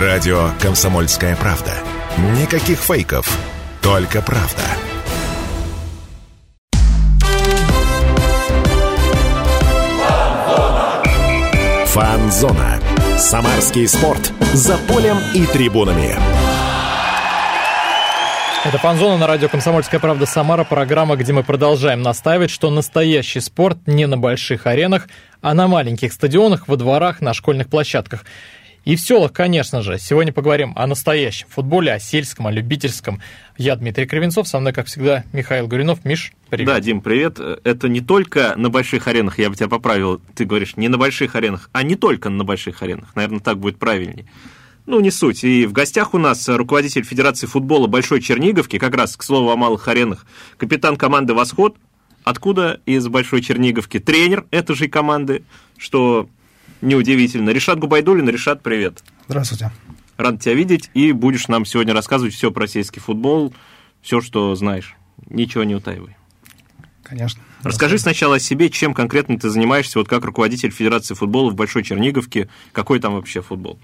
Радио «Комсомольская правда». Никаких фейков, только правда. Фанзона. Самарский спорт. За полем и трибунами. Это «Фанзона» на радио «Комсомольская правда» Самара. Программа, где мы продолжаем настаивать, что настоящий спорт не на больших аренах, а на маленьких стадионах, во дворах, на школьных площадках. И в селах, конечно же. Сегодня поговорим о настоящем футболе, о сельском, о любительском. Я Дмитрий Кривенцов, со мной, как всегда, Михаил Гуринов. Миш, привет. Да, Дим, привет. Это не только на больших аренах, я бы тебя поправил, ты говоришь, не на больших аренах, а не только на больших аренах. Наверное, так будет правильнее. Ну, не суть. И в гостях у нас руководитель Федерации футбола Большой Черниговки, как раз, к слову, о малых аренах, капитан команды «Восход». Откуда из Большой Черниговки? Тренер этой же команды, что неудивительно. Решат Губайдулин. Решат, привет. Здравствуйте. Рад тебя видеть, и будешь нам сегодня рассказывать все про сельский футбол, все, что знаешь. Ничего не утаивай. Конечно. Расскажи сначала о себе, чем конкретно ты занимаешься, вот как руководитель Федерации футбола в Большой Черниговке. Какой там вообще футбол?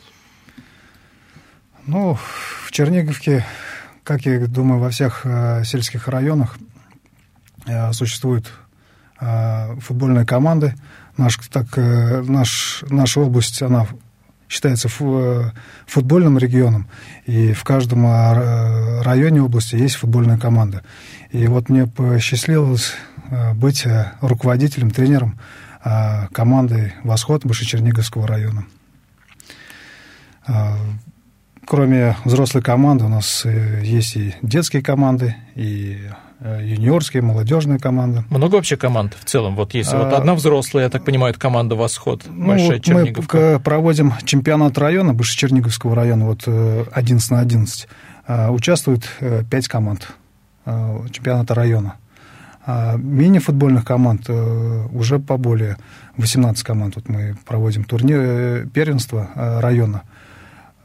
Ну, в Черниговке, как я думаю, во всех э, сельских районах э, существуют э, футбольные команды. Наш, так, э, наш, наша область, она считается фу, футбольным регионом, и в каждом э, районе области есть футбольная команда. И вот мне посчастливилось э, быть э, руководителем, тренером э, команды «Восход» Башечерниговского района. Э, кроме взрослой команды у нас э, есть и детские команды, и э, юниорские, молодежные команды. Много вообще команд в целом? Вот если а, вот одна взрослая, я так понимаю, это команда «Восход», ну, Большая Черниговка. Мы проводим чемпионат района, Бывшечерниговского района, вот 11 на 11. Участвует 5 команд чемпионата района. А мини-футбольных команд уже поболее 18 команд. Вот мы проводим турнир первенства района.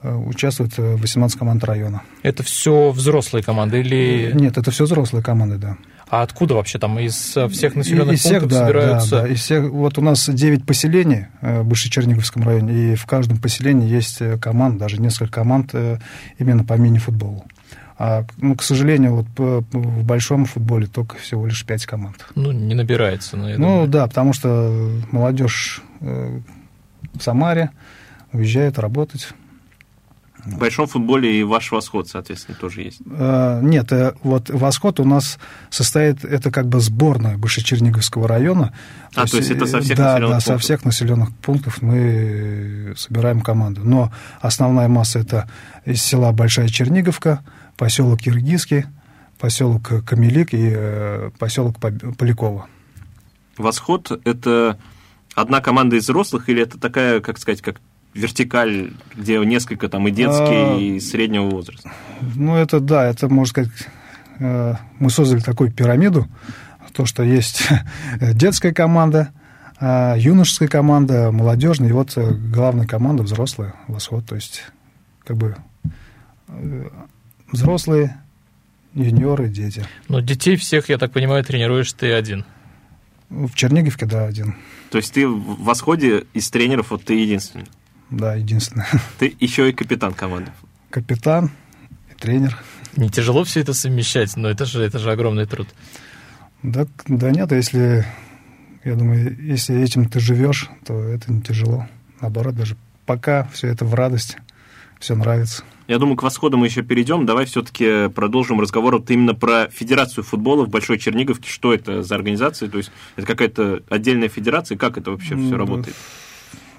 Э, участвует 18 команд района. Это все взрослые команды или... Нет, это все взрослые команды, да. А откуда вообще там из э, всех населенных из всех, пунктов да, собираются? Да, да. Из всех, вот у нас 9 поселений э, в Бывшечерниговском районе, и в каждом поселении есть команда, даже несколько команд именно по мини-футболу. А, ну, к сожалению, вот в большом футболе только всего лишь 5 команд. Ну, не набирается, но Ну, думаю. да, потому что молодежь в Самаре уезжает работать в большом футболе и ваш восход, соответственно, тоже есть. Э, нет, э, вот восход у нас состоит, это как бы сборная Бывшечерниговского района. А, то есть, то есть это со всех да, населенных да, пунктов? со всех населенных пунктов мы собираем команду. Но основная масса это из села Большая Черниговка, поселок Киргизский, поселок Камелик и э, поселок Поляково. Восход – это одна команда из взрослых или это такая, как сказать, как вертикаль, где несколько там и детские, а, и среднего возраста? Ну, это да, это, можно сказать, э, мы создали такую пирамиду, то, что есть детская команда, а, юношеская команда, молодежная, и вот э, главная команда взрослая, восход, то есть как бы э, взрослые, юниоры, дети. Но детей всех, я так понимаю, тренируешь ты один. В Черниговке, да, один. То есть ты в восходе из тренеров, вот ты единственный? Да, единственное. Ты еще и капитан команды. Капитан и тренер. Не тяжело все это совмещать, но это же, это же огромный труд. Да, да нет, если, я думаю, если этим ты живешь, то это не тяжело. Наоборот, даже пока все это в радость, все нравится. Я думаю, к восходу мы еще перейдем. Давай все-таки продолжим разговор вот именно про Федерацию футбола в Большой Черниговке. Что это за организация? То есть это какая-то отдельная федерация? Как это вообще все работает?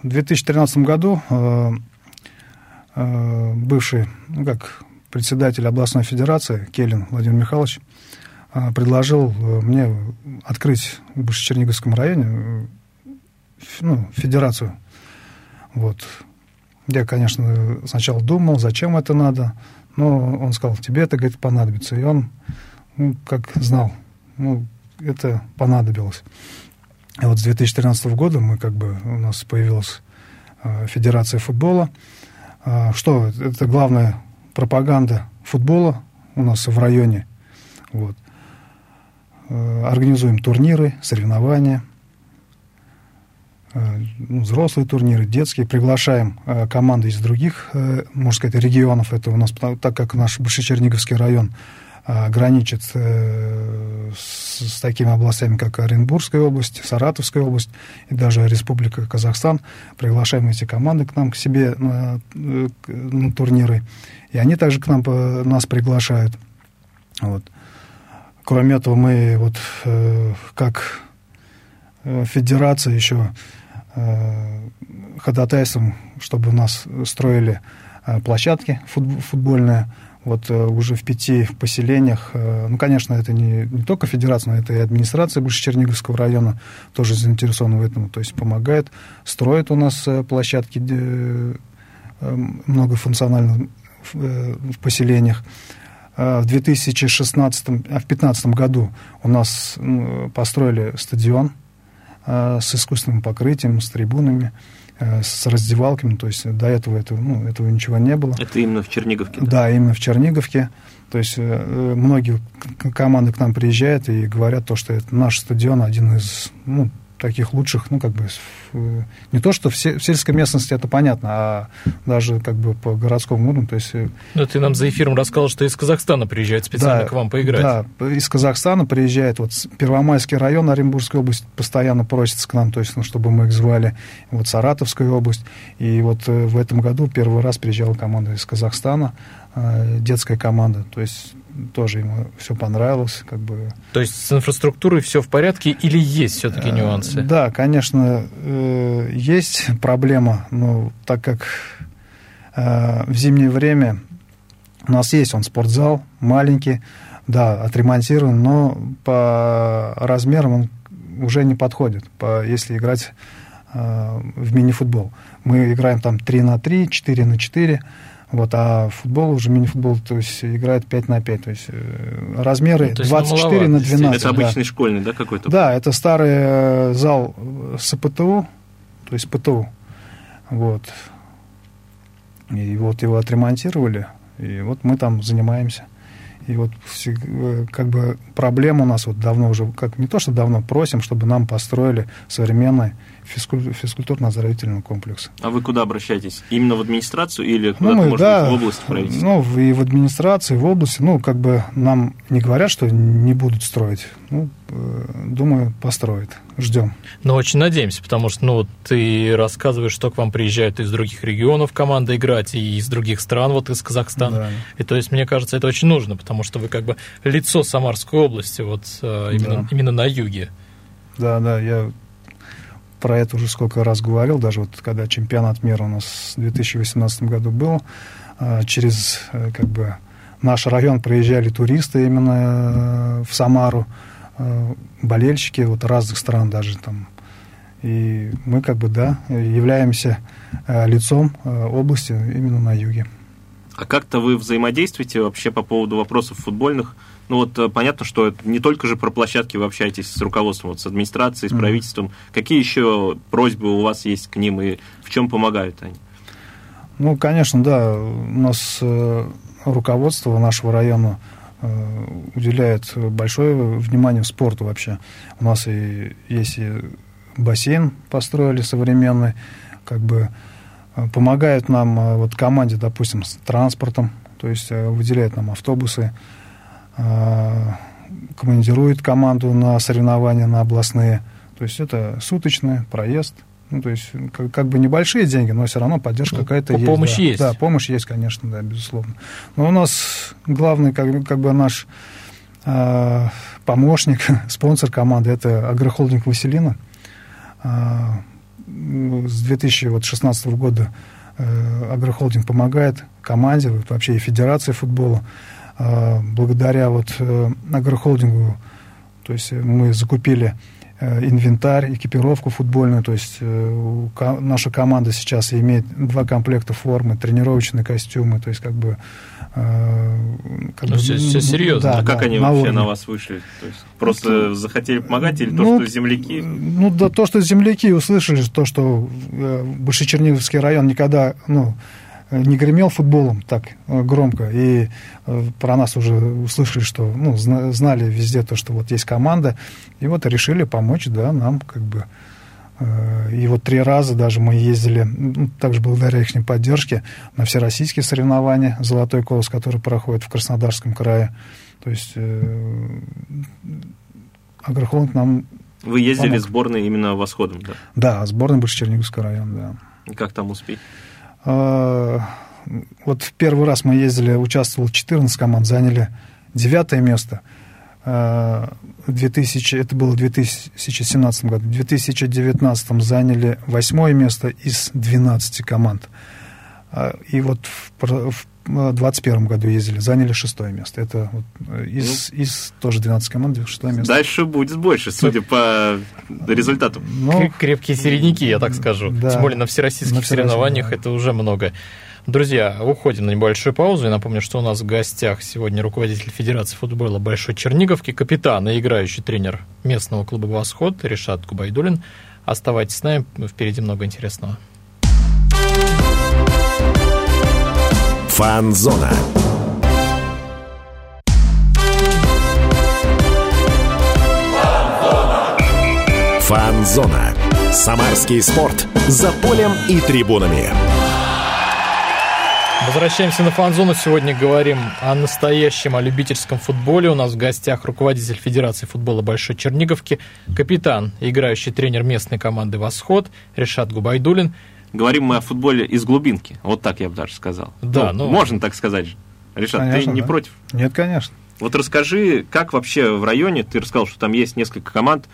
В 2013 году э, э, бывший, ну как, председатель областной федерации Келин Владимир Михайлович э, предложил мне открыть в Бывшечерниговском районе ну, федерацию. Вот. Я, конечно, сначала думал, зачем это надо, но он сказал, тебе это, говорит, понадобится. И он, ну, как знал, ну, это понадобилось. И вот с 2013 года мы как бы, у нас появилась э, Федерация футбола. Э, что? Это главная пропаганда футбола у нас в районе. Вот. Э, организуем турниры, соревнования. ну, взрослые турниры, детские. Приглашаем команды из других, можно сказать, регионов. Это у нас, так как наш Большечерниговский район граничит с, с такими областями, как Оренбургская область, Саратовская область и даже Республика Казахстан. Приглашаем эти команды к нам, к себе на, на турниры. И они также к нам нас приглашают. Вот. Кроме этого, мы вот э, как э, федерация еще э, ходатайством, чтобы у нас строили э, площадки футбольные, вот э, уже в пяти поселениях, э, ну, конечно, это не, не только федерация, но это и администрация Черниговского района тоже заинтересована в этом, то есть помогает, строит у нас э, площадки многофункциональных в поселениях. В 2016, а в 2015 году у нас построили стадион с искусственным покрытием, с трибунами. Э, с раздевалками, то есть до этого этого, ну, этого ничего не было. Это именно в Черниговке? Да, да именно в Черниговке. То есть э, многие команды к нам приезжают и говорят то, что это наш стадион один из ну, таких лучших, ну, как бы, не то, что в, сельской местности это понятно, а даже как бы по городскому уровню, то есть... Э, Но ты нам за эфиром рассказал, что из Казахстана приезжают специально да, к вам поиграть. Да, из Казахстана приезжает, вот Первомайский район Оренбургской области постоянно просится к нам, то есть, ну, чтобы мы их звали, вот Саратовская область, и вот э, в этом году первый раз приезжала команда из Казахстана, э, детская команда, то есть тоже ему все понравилось. Как бы. То есть с инфраструктурой все в порядке или есть все-таки э, нюансы? Да, конечно, э, есть проблема, но так как э, в зимнее время у нас есть он спортзал маленький, да, отремонтирован, но по размерам он уже не подходит, по, если играть в мини-футбол. Мы играем там 3 на 3, 4 на 4, вот, а футбол, уже мини-футбол, то есть играет 5 на 5. То есть э, размеры ну, 24 на 12. Это обычный да. школьный, да, какой-то? Да, это старый э, зал СПТУ, то есть ПТУ. Вот. И вот его отремонтировали, и вот мы там занимаемся. И вот э, как бы проблема у нас вот давно уже, как не то, что давно просим, чтобы нам построили современный физкультурно-оздоровительного комплекса. А вы куда обращаетесь? Именно в администрацию или куда-то, ну, может да, быть, в область правительства? Ну, и в администрации, и в области. Ну, как бы нам не говорят, что не будут строить. Ну, э, думаю, построят. Ждем. Ну, очень надеемся, потому что, ну, ты рассказываешь, что к вам приезжают из других регионов команда играть, и из других стран, вот из Казахстана. Да. И то есть, мне кажется, это очень нужно, потому что вы как бы лицо Самарской области, вот э, именно, да. именно на юге. Да, да, я про это уже сколько раз говорил, даже вот когда чемпионат мира у нас в 2018 году был, а, через э, как бы наш район проезжали туристы именно э, в Самару, э, болельщики вот разных стран даже там. И мы как бы, да, являемся лицом области именно на юге. А как-то вы взаимодействуете вообще по поводу вопросов футбольных? Ну вот э, понятно, что не только же про площадки вы общаетесь с руководством, вот с администрацией, с mm. правительством. Какие еще просьбы у вас есть к ним и в чем помогают они? Ну, конечно, да. У нас э, руководство нашего района э, уделяет большое внимание спорту вообще. У нас и есть и бассейн построили современный, как бы помогают нам вот команде, допустим, с транспортом, то есть выделяют нам автобусы, командирует команду на соревнования, на областные. То есть это суточный проезд. Ну, то есть как, как бы небольшие деньги, но все равно поддержка ну, какая-то есть. Помощь да. есть. Да, помощь есть, конечно, да, безусловно. Но у нас главный, как, как бы наш э, помощник, спонсор команды, это агрохолдинг «Василина». Э, с 2016 года э, агрохолдинг помогает команде, вообще и федерации футбола благодаря вот э, агрохолдингу, то есть мы закупили э, инвентарь, экипировку футбольную, то есть э, наша команда сейчас имеет два комплекта формы, тренировочные костюмы, то есть как бы как ну, бы, все, все серьезно. Да, а как да, они на вообще уровне. на вас вышли? То есть просто ну, захотели помогать или ну, то, что земляки? Ну, да, то, что земляки услышали, то, что Большечерниговский район никогда, ну, не гремел футболом так э, громко, и э, про нас уже услышали, что, ну, знали везде то, что вот есть команда, и вот решили помочь, да, нам как бы Э, и вот три раза даже мы ездили, ну, также благодаря их поддержке, на всероссийские соревнования «Золотой колос», который проходит в Краснодарском крае. То есть э, нам Вы ездили помог. сборной именно восходом, да? Да, сборной Большечерниговский район, да. И как там успеть? А, вот в первый раз мы ездили, участвовал 14 команд, заняли девятое место. 2000, а, это было в 2017 году. В 2019 заняли восьмое место из 12 команд. А, и вот в, в 2021 году ездили, заняли шестое место. Это вот э, из, ну, из тоже 12 команд, шестое место. Дальше будет больше, судя по результату. Ну, Крепкие середняки, я так скажу. Да, Тем более на всероссийских на соревнованиях да. это уже много. Друзья, уходим на небольшую паузу. Я напомню, что у нас в гостях сегодня руководитель Федерации футбола Большой Черниговки, капитан и играющий тренер местного клуба «Восход» Решат Кубайдулин. Оставайтесь с нами, впереди много интересного. Фанзона. Фанзона. Самарский спорт. За полем и трибунами. Возвращаемся на фан-зону. Сегодня говорим о настоящем, о любительском футболе. У нас в гостях руководитель Федерации футбола Большой Черниговки, капитан, играющий тренер местной команды «Восход» Решат Губайдулин. Говорим мы о футболе из глубинки. Вот так я бы даже сказал. Да, ну, ну... Можно так сказать же. Решат, конечно, ты не да. против? Нет, конечно. Вот расскажи, как вообще в районе, ты рассказал, что там есть несколько команд,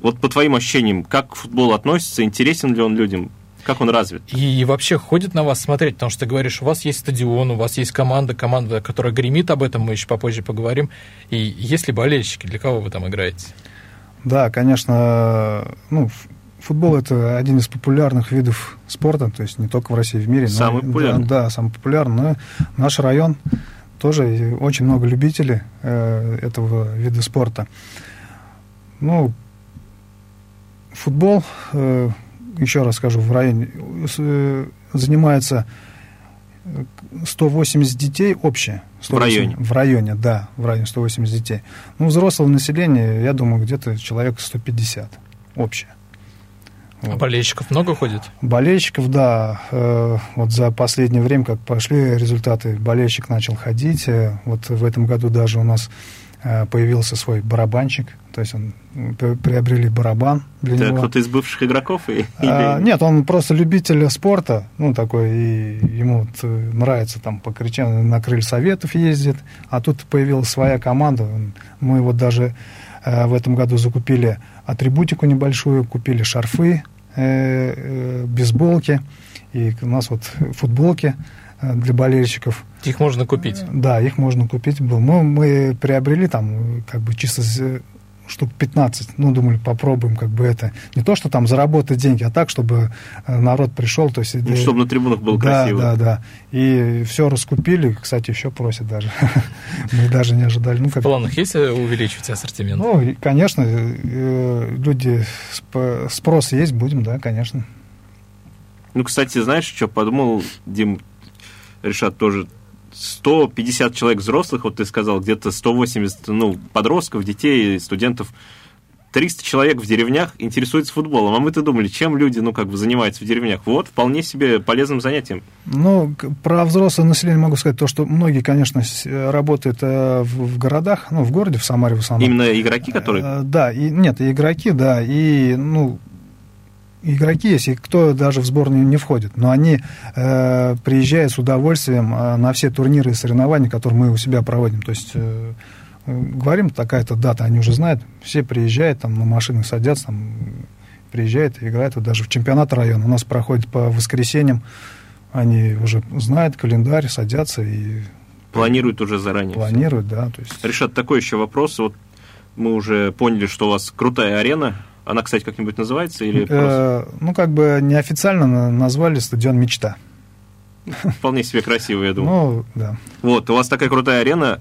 вот по твоим ощущениям, как футбол относится, интересен ли он людям, как он развит? И, и вообще ходит на вас смотреть, потому что ты говоришь, у вас есть стадион, у вас есть команда, команда, которая гремит об этом, мы еще попозже поговорим. И есть ли болельщики, для кого вы там играете? Да, конечно, ну, Футбол это один из популярных видов спорта, то есть не только в России, в мире. Самый но, популярный. Да, да, самый популярный. Но наш район тоже очень много любителей э, этого вида спорта. Ну, футбол, э, еще раз скажу, в районе э, занимается 180 детей общее. 180, в районе? В районе, да, в районе 180 детей. Ну, взрослого населения, я думаю, где-то человек 150 общее. А болельщиков много ходит? Болельщиков, да. Э, вот за последнее время, как пошли результаты, болельщик начал ходить. Э, вот в этом году даже у нас э, появился свой барабанчик, то есть он приобрели барабан для Это него. кто-то из бывших игроков? А, нет, он просто любитель спорта, ну такой, и ему вот нравится там покричать, на крыль советов ездит, а тут появилась своя команда, мы вот даже в этом году закупили атрибутику небольшую, купили шарфы, бейсболки, и у нас вот футболки э, для болельщиков. Их можно купить? Да, их можно купить. Мы, мы приобрели там как бы чисто штук 15. Ну, думали, попробуем как бы это. Не то, что там заработать деньги, а так, чтобы э, народ пришел. То есть, ну, чтобы на трибунах было да, красиво. Да, да, И все раскупили. Кстати, еще просят даже. Мы даже не ожидали. Ну, как... В планах есть увеличивать ассортимент? Ну, конечно, э, люди, спрос есть, будем, да, конечно. Ну, кстати, знаешь, что подумал, Дим, Решат тоже 150 человек взрослых, вот ты сказал, где-то 180 ну, подростков, детей, студентов. 300 человек в деревнях интересуются футболом. А мы-то думали, чем люди, ну, как бы занимаются в деревнях. Вот, вполне себе полезным занятием. Ну, про взрослое население могу сказать то, что многие, конечно, работают э, в, городах, ну, в городе, в Самаре в основном. Именно игроки, которые... Э, да, и, нет, и игроки, да, и, ну, игроки есть, и кто даже в сборную не входит, но они э, приезжают с удовольствием э, на все турниры и соревнования, которые мы у себя проводим. То есть э, говорим, такая-то дата, они уже знают, все приезжают, там на машины садятся, там, приезжают и играют. Вот даже в чемпионат района у нас проходит по воскресеньям, они уже знают календарь, садятся и... Планируют уже заранее. Планируют, все. да. То есть... Решат, такой еще вопрос. Вот мы уже поняли, что у вас крутая арена, она, кстати, как-нибудь называется или э, просто... Ну, как бы неофициально назвали стадион «Мечта». Вполне себе красиво, я думаю. Ну, да. Вот, у вас такая крутая арена,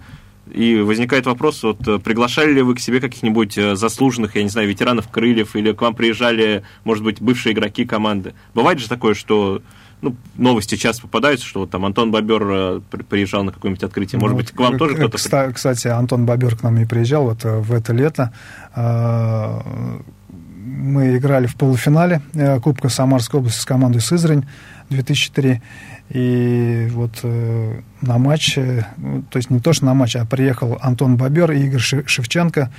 и возникает вопрос, вот э, приглашали ли вы к себе каких-нибудь э, заслуженных, я не знаю, ветеранов крыльев, или к вам приезжали, может быть, бывшие игроки команды? Бывает же такое, что ну, новости часто попадаются, что вот там Антон Бобер приезжал на какое-нибудь открытие. Может ну, быть, к вам тоже кто-то... Кстати, Антон Бобер к нам и приезжал вот в это лето мы играли в полуфинале э, Кубка Самарской области с командой «Сызрань» 2003. И вот э, на матч, э, ну, то есть не то, что на матч, а приехал Антон Бобер и Игорь Шевченко,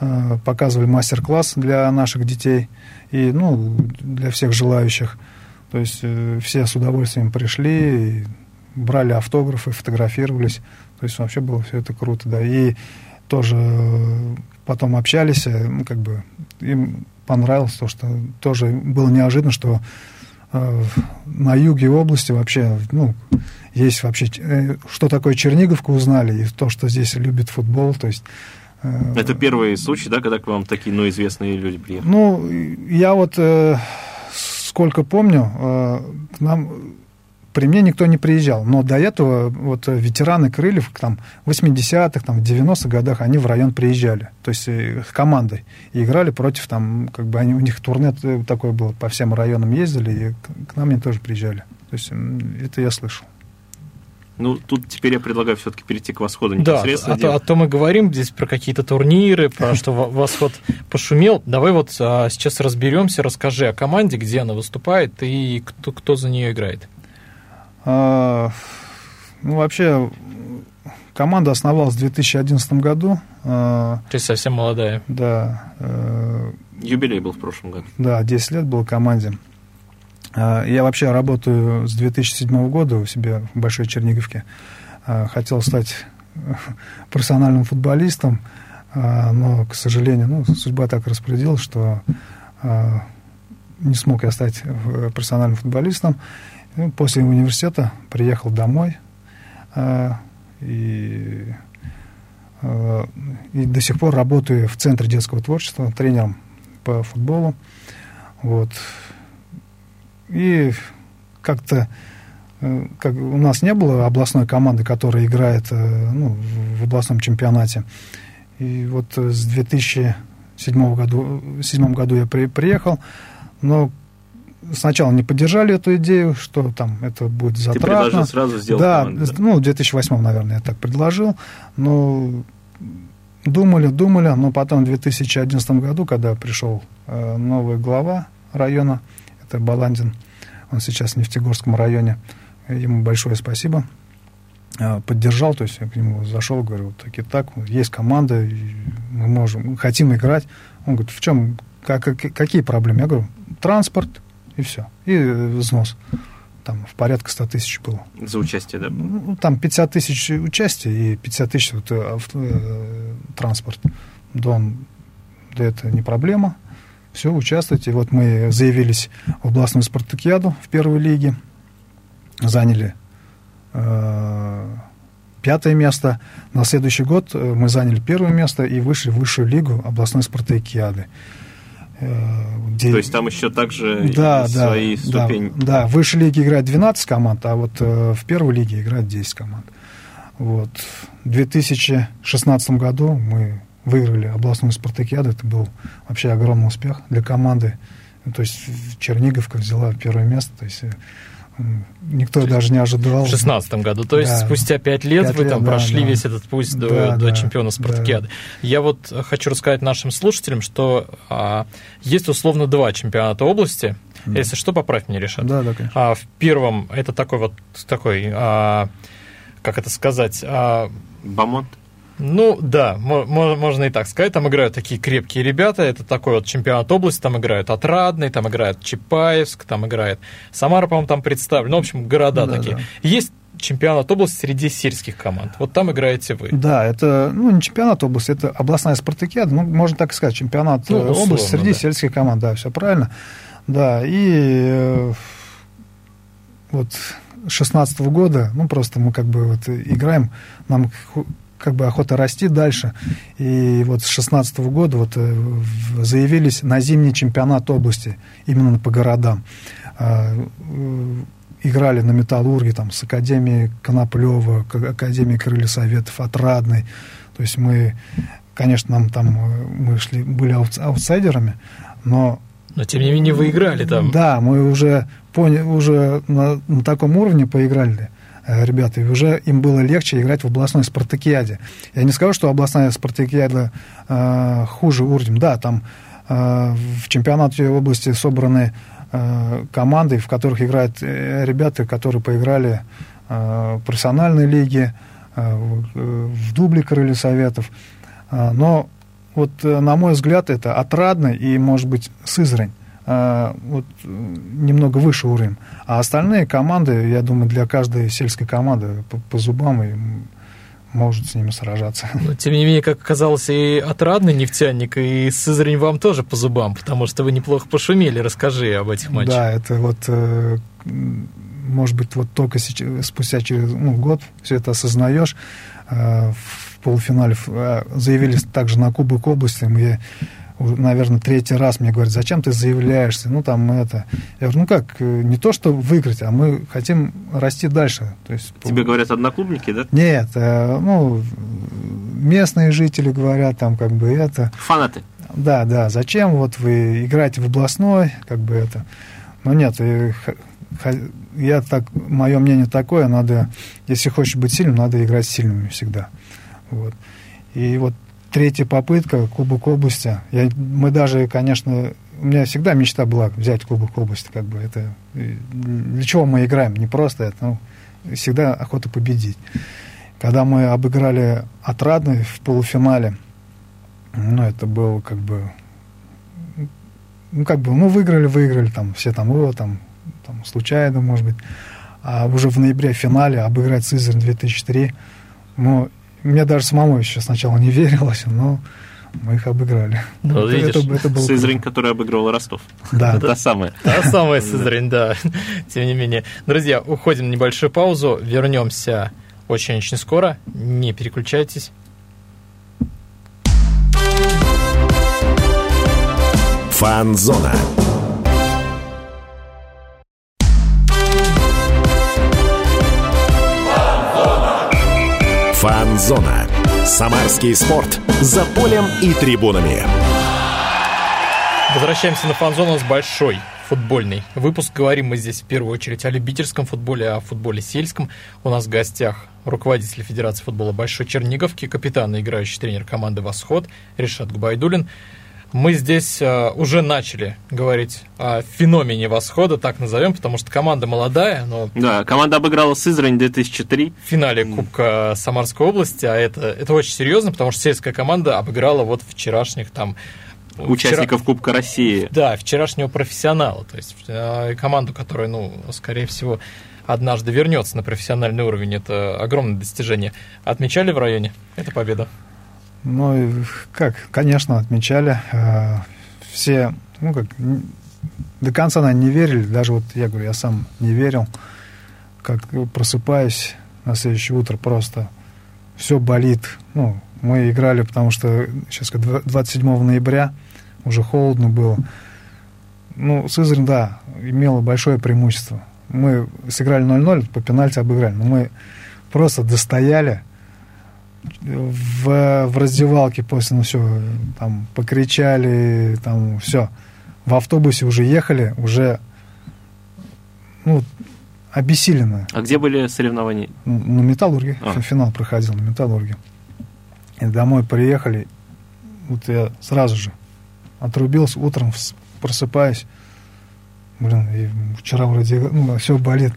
э, показывали мастер-класс для наших детей и, ну, для всех желающих. То есть э, все с удовольствием пришли, брали автографы, фотографировались. То есть вообще было все это круто, да. И тоже э, потом общались, э, ну, как бы им понравилось то, что тоже было неожиданно, что э, на юге области вообще, ну, есть вообще, э, что такое Черниговка узнали, и то, что здесь любит футбол, то есть... Э, Это первый случай, да, когда к вам такие, ну, известные люди приехали? Ну, я вот э, сколько помню, э, к нам при мне никто не приезжал. Но до этого вот ветераны Крыльев там, в 80-х, там, в 90-х годах они в район приезжали. То есть э, командой. И играли против, там, как бы они, у них турнет такой был, по всем районам ездили, и к нам они тоже приезжали. То есть это я слышал. Ну, тут теперь я предлагаю все-таки перейти к восходу непосредственно. Да, а, то, а то мы говорим здесь про какие-то турниры, про что восход пошумел. Давай вот а, сейчас разберемся, расскажи о команде, где она выступает и кто, кто за нее играет. А, ну, вообще, команда основалась в 2011 году. А, То есть совсем молодая. Да. А, Юбилей был в прошлом году. Да, 10 лет был команде. А, я вообще работаю с 2007 года у себя в Большой Черниговке. Хотел стать профессиональным футболистом, но, к сожалению, ну, судьба так распорядилась, что не смог я стать профессиональным футболистом. Ну, после университета приехал домой э, и, э, и до сих пор работаю в Центре детского творчества тренером по футболу. Вот. И как-то э, как у нас не было областной команды, которая играет э, ну, в областном чемпионате. И вот с 2007 году, 2007 году я при, приехал, но сначала не поддержали эту идею, что там это будет затратно. Ты предложил сразу сделать да, команду, да, ну, в 2008, наверное, я так предложил. Но думали, думали, но потом в 2011 году, когда пришел э, новый глава района, это Баландин, он сейчас в Нефтегорском районе, ему большое спасибо, э, поддержал, то есть я к нему зашел, говорю, вот так и так, есть команда, мы можем, хотим играть. Он говорит, в чем, как, какие проблемы? Я говорю, транспорт, и все. И взнос. Там в порядка 100 тысяч было. За участие, да? Ну, там 50 тысяч участия и 50 тысяч вот, э, авто, э, транспорт. Дон, да это не проблема. Все, участвуйте. Вот мы заявились в областную спартакиаду в первой лиге. Заняли э, пятое место. На следующий год э, мы заняли первое место и вышли в высшую лигу областной спартакиады. Где... То есть там еще также да, свои да, ступени. Да, да, в высшей лиге играет 12 команд, а вот э, в первой лиге играет 10 команд. Вот. В 2016 году мы выиграли областную спартакиаду. Это был вообще огромный успех для команды. То есть Черниговка взяла первое место. То есть никто даже не ожидал. В шестнадцатом году. То есть да. спустя пять лет 5 вы там да, прошли да. весь этот путь до, да, до да, чемпиона Спартакиады. Да. Я вот хочу рассказать нашим слушателям, что а, есть условно два чемпионата области. Да. Если что, поправь мне, Решат. Да, да, конечно. А, в первом это такой вот такой, а, как это сказать... А, Бамонт? Ну, да, можно и так сказать. Там играют такие крепкие ребята. Это такой вот чемпионат области. Там играют Отрадный, там играет Чапаевск, там играет Самара, по-моему, там представлен. Ну, в общем, города да, такие. Да. Есть чемпионат области среди сельских команд. Вот там играете вы. Да, это, ну, не чемпионат области, это областная спартакиада, ну, можно так сказать, чемпионат ну, условно, области среди да. сельских команд, да, все правильно. Да, и э, вот 16 года, ну, просто мы как бы вот играем, нам как бы охота расти дальше. И вот с 16 года вот э, заявились на зимний чемпионат области, именно по городам. А, э, играли на Металлурге там, с Академией Коноплева, Академией Крылья Советов, Отрадной. То есть мы, конечно, нам там э, мы шли, были аутсайдерами, но но тем не менее вы играли там. Да, мы уже поняли, уже на, на таком уровне поиграли. Э, ребята, и уже им было легче играть в областной спартакиаде. Я не скажу, что областная спартакиада э, хуже уровнем. Да, там в чемпионате области собраны команды, в которых играют ребята, которые поиграли в профессиональной лиге, в дубле Крылья Советов. Но вот, на мой взгляд, это отрадно и, может быть, Сызрань. Вот, немного выше уровень. А остальные команды, я думаю, для каждой сельской команды по, по зубам и может с ними сражаться. Но, тем не менее, как оказалось, и отрадный нефтяник, и Сызрань вам тоже по зубам, потому что вы неплохо пошумели. Расскажи об этих матчах. Да, это вот, э, может быть, вот только сейчас, спустя через ну, год все это осознаешь. Э, в полуфинале э, заявились также на Кубок области. Мы наверное, третий раз мне говорят, зачем ты заявляешься, ну, там, это. Я говорю, ну, как, э, не то, что выиграть, а мы хотим расти дальше. То есть, Тебе говорят одноклубники, да? Нет, э, ну, местные жители говорят, там, как бы, это... Фанаты. Да, да, зачем вот вы играете в областной, как бы это... Ну, нет, я так, мое мнение такое, надо, если хочешь быть сильным, надо играть сильными всегда. Вот. И вот третья попытка, Кубок области. Я, мы даже, конечно, у меня всегда мечта была взять Кубок области, как бы это для чего мы играем, не просто это, ну, всегда охота победить. Когда мы обыграли Отрадный в полуфинале, ну, это было как бы, ну, как бы, ну, выиграли, выиграли, там, все там, о, там, там, случайно, может быть. А уже в ноябре в финале обыграть Сызрань 2003, ну, мне даже самому еще сначала не верилось, но мы их обыграли. Ну, это, видишь, это, это был Сызрань, круто. который обыграл Ростов. Да. Это та самая. Та самая Сызрань, да. Тем не менее. Друзья, уходим на небольшую паузу. Вернемся очень-очень скоро. Не переключайтесь. Фанзона. Фанзона. Самарский спорт. За полем и трибунами. Возвращаемся на фанзону с большой футбольный выпуск. Говорим мы здесь в первую очередь о любительском футболе, о футболе сельском. У нас в гостях руководитель Федерации футбола Большой Черниговки, капитан и играющий тренер команды «Восход» Решат Губайдулин. Мы здесь э, уже начали говорить о феномене восхода, так назовем, потому что команда молодая, но... Да, команда обыграла Сызрань 2003. В финале Кубка Самарской области, а это, это очень серьезно, потому что сельская команда обыграла вот вчерашних там... Участников вчера... Кубка России. Да, вчерашнего профессионала, то есть э, команду, которая, ну, скорее всего, однажды вернется на профессиональный уровень. Это огромное достижение. Отмечали в районе эту победу? Ну, как, конечно, отмечали. Э, все, ну, как, до конца, наверное, не верили. Даже вот, я говорю, я сам не верил. Как просыпаюсь на следующее утро, просто все болит. Ну, мы играли, потому что сейчас 27 ноября, уже холодно было. Ну, Сызрань, да, имела большое преимущество. Мы сыграли 0-0, по пенальти обыграли, но мы просто достояли, в, в раздевалке после, ну все, там покричали, там все. В автобусе уже ехали, уже, ну, обессиленно. А где были соревнования? На Металлурге. А. Финал проходил на Металлурге. И домой приехали, вот я сразу же отрубился, утром просыпаюсь, блин, вчера вроде, ну, все болит.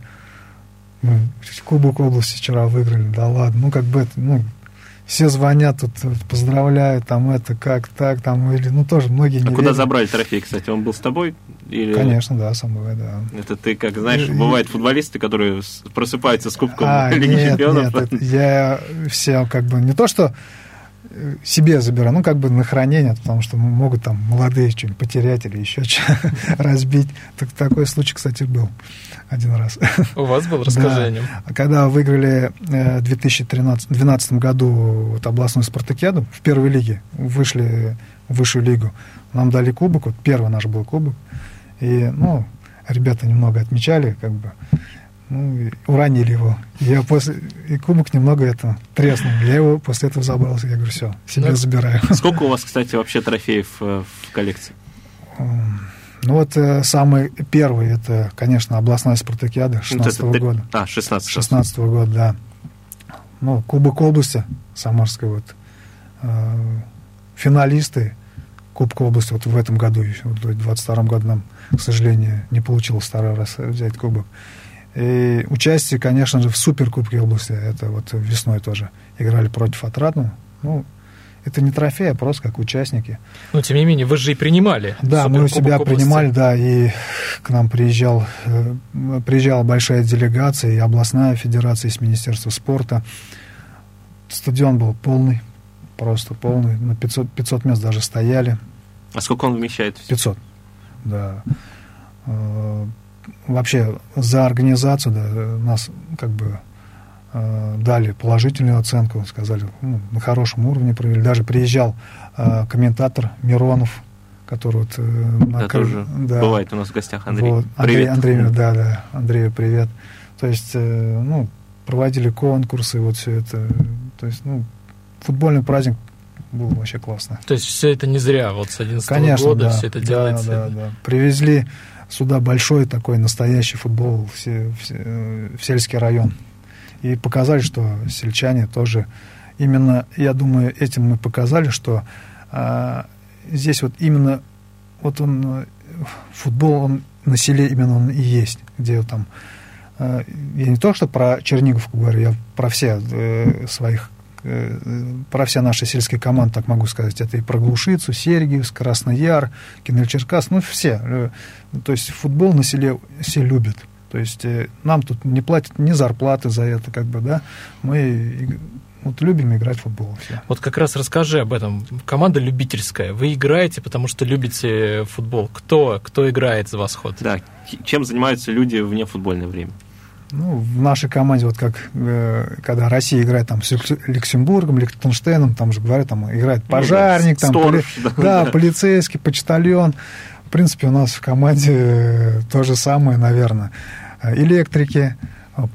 Кубок области вчера выиграли, да ладно, ну, как бы это, ну, все звонят, тут поздравляют, там это, как так, там, или, ну, тоже многие не А куда забрали трофей, кстати? Он был с тобой? Или... Конечно, да, со мной, да. Это ты, как знаешь, и, бывают футболисты, которые просыпаются с Кубком а, Лиги нет, Чемпионов. Нет, это, я все, как бы, не то, что себе забираю, ну, как бы на хранение, потому что могут там молодые что-нибудь потерять или еще что разбить. Так, такой случай, кстати, был один раз. У вас был? Расскажи да. нем. Когда выиграли э, в 2012 году вот областную спартакиаду в первой лиге, вышли в высшую лигу, нам дали кубок, вот первый наш был кубок, и, ну, ребята немного отмечали, как бы, ну, уронили его. Я после... И кубок немного это треснул. Я его после этого забрался. Я говорю, все, себе да. забираю. Сколько у вас, кстати, вообще трофеев э, в коллекции? Ну вот э, самый первый, это, конечно, областная спартакиада 16 -го года. А, 16 16 -го года, да. Ну, Кубок области Самарской, вот. Э, финалисты Кубка области. Вот в этом году, вот в 2022 году нам, к сожалению, не получилось второй раз взять кубок. И участие, конечно же, в Суперкубке области, это вот весной тоже играли против Отрадного. Ну, это не трофей, а просто как участники. Но, тем не менее, вы же и принимали. Да, мы у себя области. принимали, да, и к нам приезжал, э, приезжала большая делегация, и областная федерация из Министерства спорта. Стадион был полный, просто полный, на 500, 500 мест даже стояли. А сколько он вмещает? 500, да. Э, вообще за организацию да, нас как бы э, дали положительную оценку, сказали, ну, на хорошем уровне провели. Даже приезжал э, комментатор Миронов, который вот... Да, на, тоже да, бывает у нас в гостях Андрей. Вот, Андрей, привет. Андрей, да, да, Андрею привет. То есть, ну, проводили конкурсы, вот все это. То есть, ну, футбольный праздник был вообще классно. То есть все это не зря, вот с 11 Конечно, года да, все это делается. Да, да, да. Привезли сюда большой такой настоящий футбол в, в, в сельский район. И показали, что сельчане тоже именно, я думаю, этим мы показали, что а, здесь вот именно вот он футбол, он на селе именно он и есть, где там а, я не то, что про Черниговку говорю, я про все э, своих Э, про все наши сельские команды, так могу сказать, это и про Глушицу, Сергиевск, Красный Яр, Кинель-Черкас, ну все. Э, то есть футбол на селе все любят. То есть э, нам тут не платят ни зарплаты за это, как бы, да, мы вот любим играть в футбол. Все. Вот как раз расскажи об этом. Команда любительская. Вы играете, потому что любите футбол. Кто, кто играет за восход? Да, чем занимаются люди вне футбольное время? Ну, в нашей команде, вот как э, когда Россия играет там с Люксембургом, Лихтенштейном, там же говорят, там играет пожарник, ну, да, там сторож, поли... да, да, полицейский, почтальон. В принципе, у нас в команде э, то же самое, наверное. Электрики,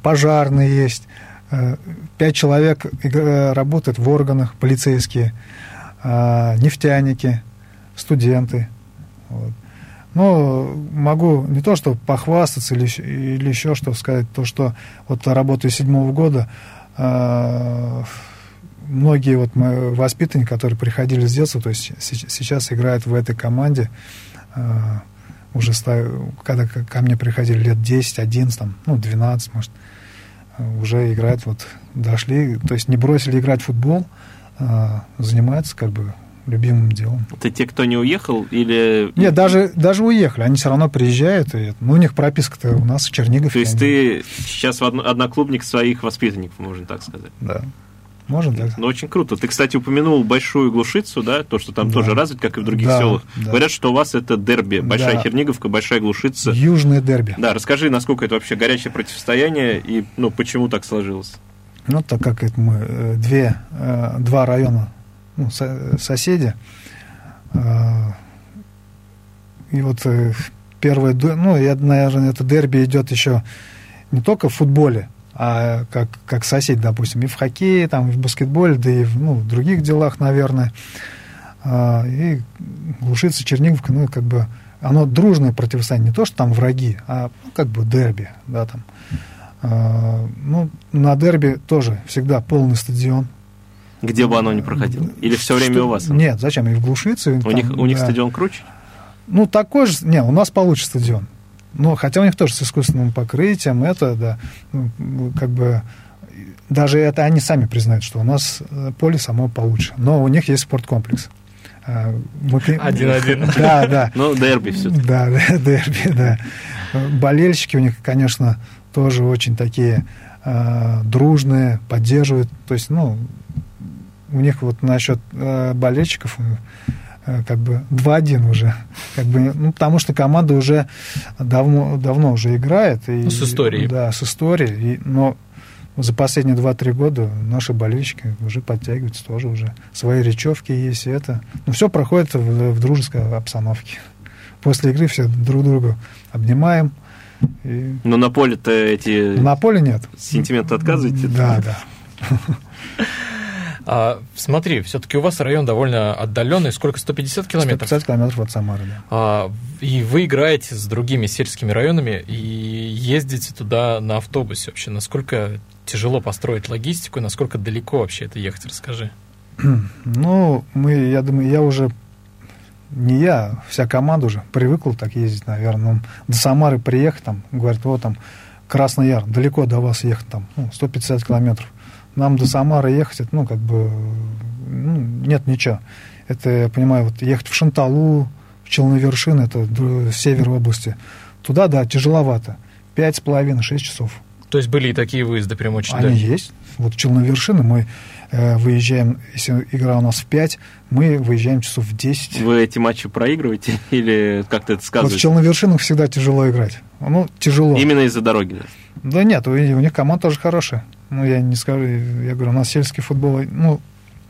пожарные есть. Э, пять человек работают в органах, полицейские, нефтяники, студенты. Вот. Но могу не то, что похвастаться или, или еще что сказать, то, что вот работая седьмого года, э, многие вот мои воспитанники, которые приходили с детства, то есть сейчас играют в этой команде, э, уже став, когда ко мне приходили лет 10, 11, там, ну, 12, может, уже играют, вот, дошли, то есть не бросили играть в футбол, э, занимаются как бы любимым делом. Это те, кто не уехал или... Нет, даже, даже уехали, они все равно приезжают, и, ну, у них прописка-то у нас в Чернигове. То есть они... ты сейчас одноклубник своих воспитанников, можно так сказать? Да. Можно, да. Ну, очень круто. Ты, кстати, упомянул Большую Глушицу, да, то, что там да. тоже развит, как и в других да, селах. Да. Говорят, что у вас это дерби. Большая да. Черниговка, Большая Глушица. Южное дерби. Да, расскажи, насколько это вообще горячее противостояние и, ну, почему так сложилось? Ну, так как это мы э, две, э, два района ну, соседи. А, и вот э, первое, ну, я, наверное, это дерби идет еще не только в футболе, а как, как сосед, допустим, и в хоккее, там, и в баскетболе, да и в, ну, в других делах, наверное. А, и Глушица, Черниговка, ну, как бы, оно дружное противостояние, не то, что там враги, а ну, как бы дерби, да, там. А, ну, на дерби тоже всегда полный стадион, где бы оно ни проходило? Или все время что? у вас? Нет, зачем? И в Глушице. У, там, них, у них стадион круче? Ну, такой же... Не, у нас получше стадион. Но хотя у них тоже с искусственным покрытием, это, да, ну, как бы... Даже это они сами признают, что у нас э, поле само получше. Но у них есть спорткомплекс. А, Один-один. Да, да. Ну, дерби все Да, да, дерби, да. Болельщики у них, конечно, тоже очень такие э, дружные, поддерживают. То есть, ну, у них вот насчет э, болельщиков э, как бы 2-1 уже. Как бы, ну, потому что команда уже давно, давно уже играет. И, ну, с историей. Да, с историей. И, но за последние 2-3 года наши болельщики уже подтягиваются тоже уже. Свои речевки есть, и это. Ну, все проходит в, в дружеской обстановке. После игры все друг друга обнимаем. И... Но на поле-то эти... На поле нет. Сентименты отказываете? Да, да. А, смотри, все-таки у вас район довольно отдаленный. Сколько? 150 километров? 150 километров от Самары, да. А, и вы играете с другими сельскими районами и ездите туда на автобусе вообще. Насколько тяжело построить логистику, насколько далеко вообще это ехать, расскажи. Ну, мы, я думаю, я уже не я, вся команда уже привыкла так ездить, наверное. Ну, до Самары приехать, там, говорят, вот там Красный Яр, далеко до вас ехать, там, ну, 150 километров. Нам до Самары ехать, это, ну, как бы, ну, нет ничего. Это, я понимаю, вот ехать в Шанталу, в Челновершин, это север области. Туда, да, тяжеловато. Пять с половиной, шесть часов. То есть были и такие выезды прям очень Они дальние? есть. Вот Челновершины мы э, выезжаем, если игра у нас в 5, мы выезжаем часов в 10. Вы эти матчи проигрываете или как-то это сказываете? Вот в Челновершинах всегда тяжело играть. Ну, тяжело. Именно из-за дороги? Да, да нет, у, у них команда тоже хорошая. Ну, я не скажу, я говорю, у нас сельский футбол, ну,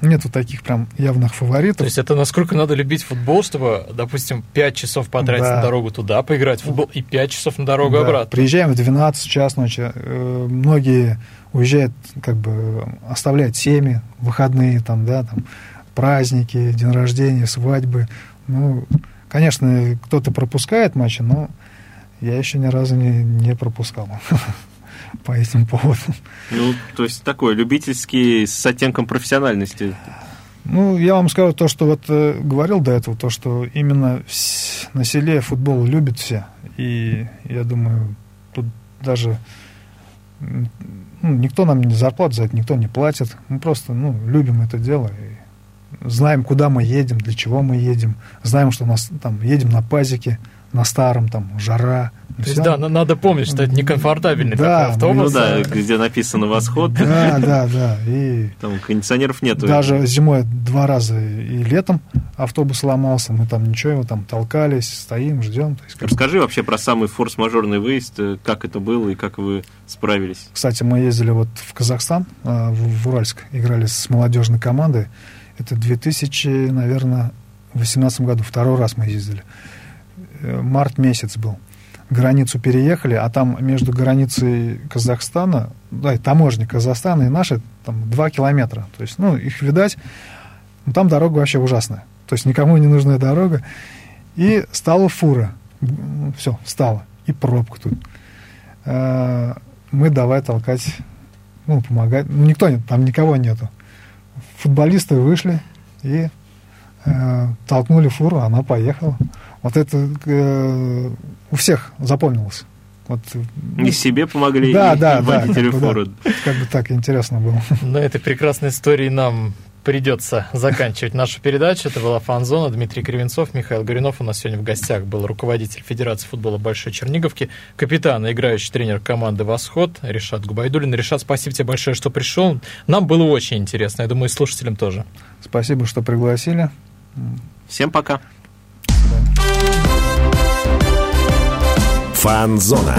Нету таких прям явных фаворитов. То есть это насколько надо любить футбол, чтобы, допустим, 5 часов потратить да. на дорогу туда, поиграть в футбол, и 5 часов на дорогу да. обратно. Приезжаем в 12 час ночи. Э, многие уезжают, как бы, оставляют семьи, выходные, там, да, там, праздники, день рождения, свадьбы. Ну, конечно, кто-то пропускает матчи, но я еще ни разу не, не пропускал. по этим поводам. Ну, то есть такой любительский с оттенком профессиональности. Ну, я вам скажу то, что вот э, говорил до этого, то, что именно на селе футбол любят все. И я думаю, тут даже ну, никто нам не зарплату за это, никто не платит. Мы просто ну, любим это дело. И знаем, куда мы едем, для чего мы едем. Знаем, что нас там едем на пазике, на старом, там, жара. То есть, да, надо помнить, что это некомфортабельный да, такой автобус. Ну да, где написано «Восход». Да, да, да. И там кондиционеров нету. Даже зимой два раза и летом автобус ломался, мы там ничего, его там толкались, стоим, ждем. То есть, Расскажи вообще про самый форс-мажорный выезд, э, как это было и как вы справились. Кстати, мы ездили вот в Казахстан, э, в Уральск, играли с молодежной командой. Это 2000, наверное, в 2018 году, второй раз мы ездили. Март месяц был. Границу переехали, а там между границей Казахстана, да, и таможни Казахстана и наши, там 2 километра. То есть, ну, их видать, ну, там дорога вообще ужасная. То есть никому не нужная дорога. И стала фура. Все, стала. И пробка тут. Э, мы давай толкать, ну, помогать. Ну, никто нет, там никого нету. Футболисты вышли и э, толкнули фуру, она поехала. Вот это э, у всех запомнилось. Вот, ну, и себе помогли, да, и, да, и да, водителю как фуры. Бы, да, как бы так интересно было. На этой прекрасной истории нам придется заканчивать нашу передачу. Это была Фанзона. Дмитрий Кривенцов, Михаил Горюнов. У нас сегодня в гостях был руководитель Федерации футбола Большой Черниговки, капитан и играющий тренер команды «Восход» Решат Губайдулин. Решат, спасибо тебе большое, что пришел. Нам было очень интересно. Я думаю, и слушателям тоже. Спасибо, что пригласили. Всем пока. Фанзона.